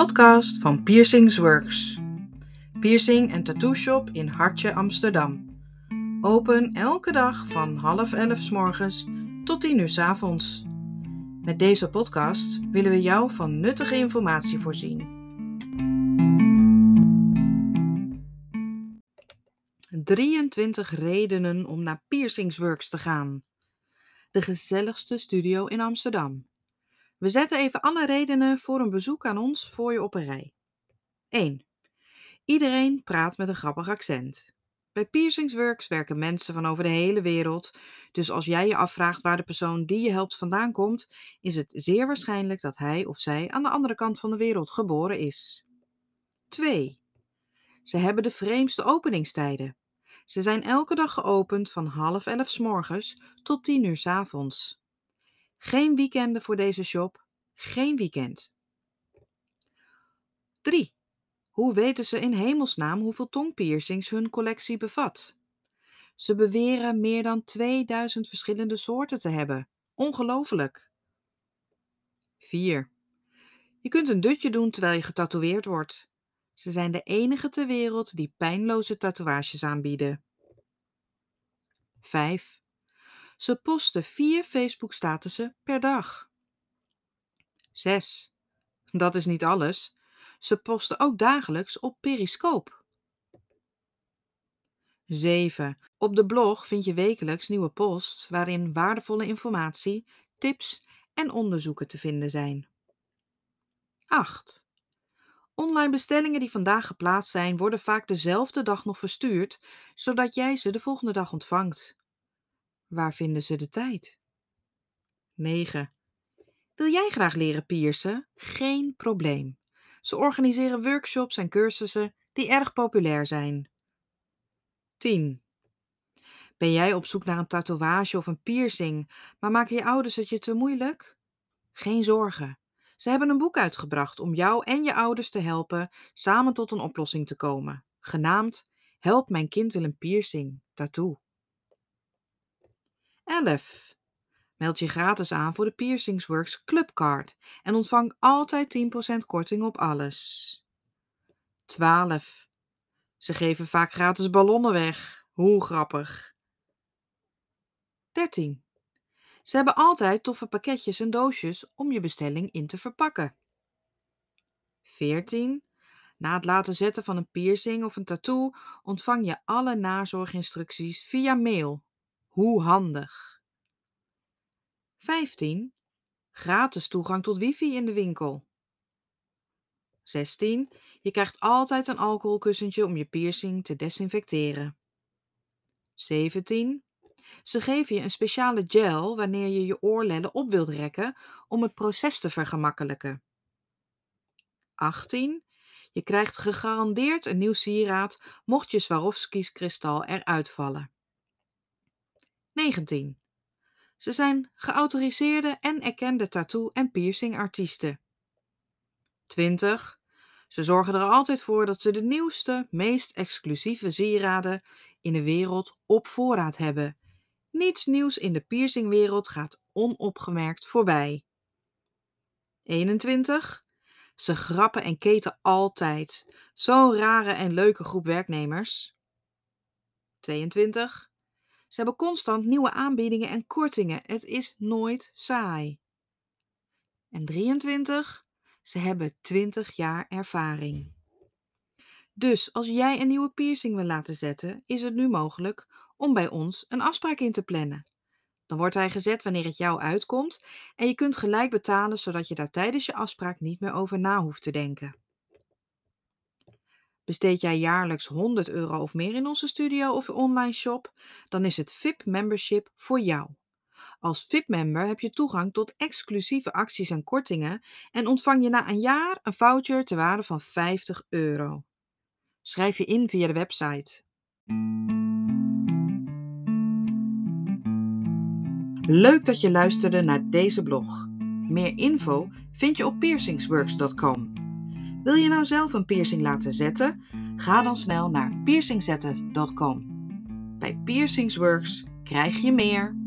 podcast van Piercings Works. Piercing en tattoo shop in Hartje, Amsterdam. Open elke dag van half elf s morgens tot tien uur s avonds. Met deze podcast willen we jou van nuttige informatie voorzien. 23 redenen om naar Piercings Works te gaan. De gezelligste studio in Amsterdam. We zetten even alle redenen voor een bezoek aan ons voor je op een rij. 1. Iedereen praat met een grappig accent. Bij Piercingsworks werken mensen van over de hele wereld, dus als jij je afvraagt waar de persoon die je helpt vandaan komt, is het zeer waarschijnlijk dat hij of zij aan de andere kant van de wereld geboren is. 2. Ze hebben de vreemdste openingstijden. Ze zijn elke dag geopend van half elf s morgens tot tien uur s avonds. Geen weekenden voor deze shop. Geen weekend. 3. Hoe weten ze in hemelsnaam hoeveel tongpiercings hun collectie bevat? Ze beweren meer dan 2000 verschillende soorten te hebben. Ongelooflijk. 4. Je kunt een dutje doen terwijl je getatoeëerd wordt. Ze zijn de enige ter wereld die pijnloze tatoeages aanbieden. 5. Ze posten vier Facebook-statussen per dag. 6. Dat is niet alles. Ze posten ook dagelijks op Periscoop. 7. Op de blog vind je wekelijks nieuwe posts waarin waardevolle informatie, tips en onderzoeken te vinden zijn. 8. Online bestellingen die vandaag geplaatst zijn, worden vaak dezelfde dag nog verstuurd, zodat jij ze de volgende dag ontvangt. Waar vinden ze de tijd? 9. Wil jij graag leren piercen? Geen probleem. Ze organiseren workshops en cursussen die erg populair zijn. 10. Ben jij op zoek naar een tatoeage of een piercing, maar maken je ouders het je te moeilijk? Geen zorgen. Ze hebben een boek uitgebracht om jou en je ouders te helpen samen tot een oplossing te komen, genaamd Help mijn kind wil een piercing, tattoo. 11. Meld je gratis aan voor de Piercingsworks Clubcard en ontvang altijd 10% korting op alles. 12. Ze geven vaak gratis ballonnen weg. Hoe grappig. 13. Ze hebben altijd toffe pakketjes en doosjes om je bestelling in te verpakken. 14. Na het laten zetten van een piercing of een tattoo ontvang je alle nazorginstructies via mail hoe handig. 15. Gratis toegang tot wifi in de winkel. 16. Je krijgt altijd een alcoholkussentje om je piercing te desinfecteren. 17. Ze geven je een speciale gel wanneer je je oorlellen op wilt rekken om het proces te vergemakkelijken. 18. Je krijgt gegarandeerd een nieuw sieraad mocht je Swarovski's kristal eruit vallen. 19. Ze zijn geautoriseerde en erkende tattoo- en piercingartiesten. 20. Ze zorgen er altijd voor dat ze de nieuwste, meest exclusieve sieraden in de wereld op voorraad hebben. Niets nieuws in de piercingwereld gaat onopgemerkt voorbij. 21. Ze grappen en keten altijd. Zo'n rare en leuke groep werknemers. 22. Ze hebben constant nieuwe aanbiedingen en kortingen. Het is nooit saai. En 23. Ze hebben 20 jaar ervaring. Dus als jij een nieuwe piercing wil laten zetten, is het nu mogelijk om bij ons een afspraak in te plannen. Dan wordt hij gezet wanneer het jou uitkomt en je kunt gelijk betalen zodat je daar tijdens je afspraak niet meer over na hoeft te denken. Besteed jij jaarlijks 100 euro of meer in onze studio of online shop, dan is het VIP membership voor jou. Als VIP-member heb je toegang tot exclusieve acties en kortingen en ontvang je na een jaar een voucher ter waarde van 50 euro. Schrijf je in via de website. Leuk dat je luisterde naar deze blog. Meer info vind je op piercingsworks.com. Wil je nou zelf een piercing laten zetten? Ga dan snel naar piercingzetten.com. Bij Piercingsworks krijg je meer.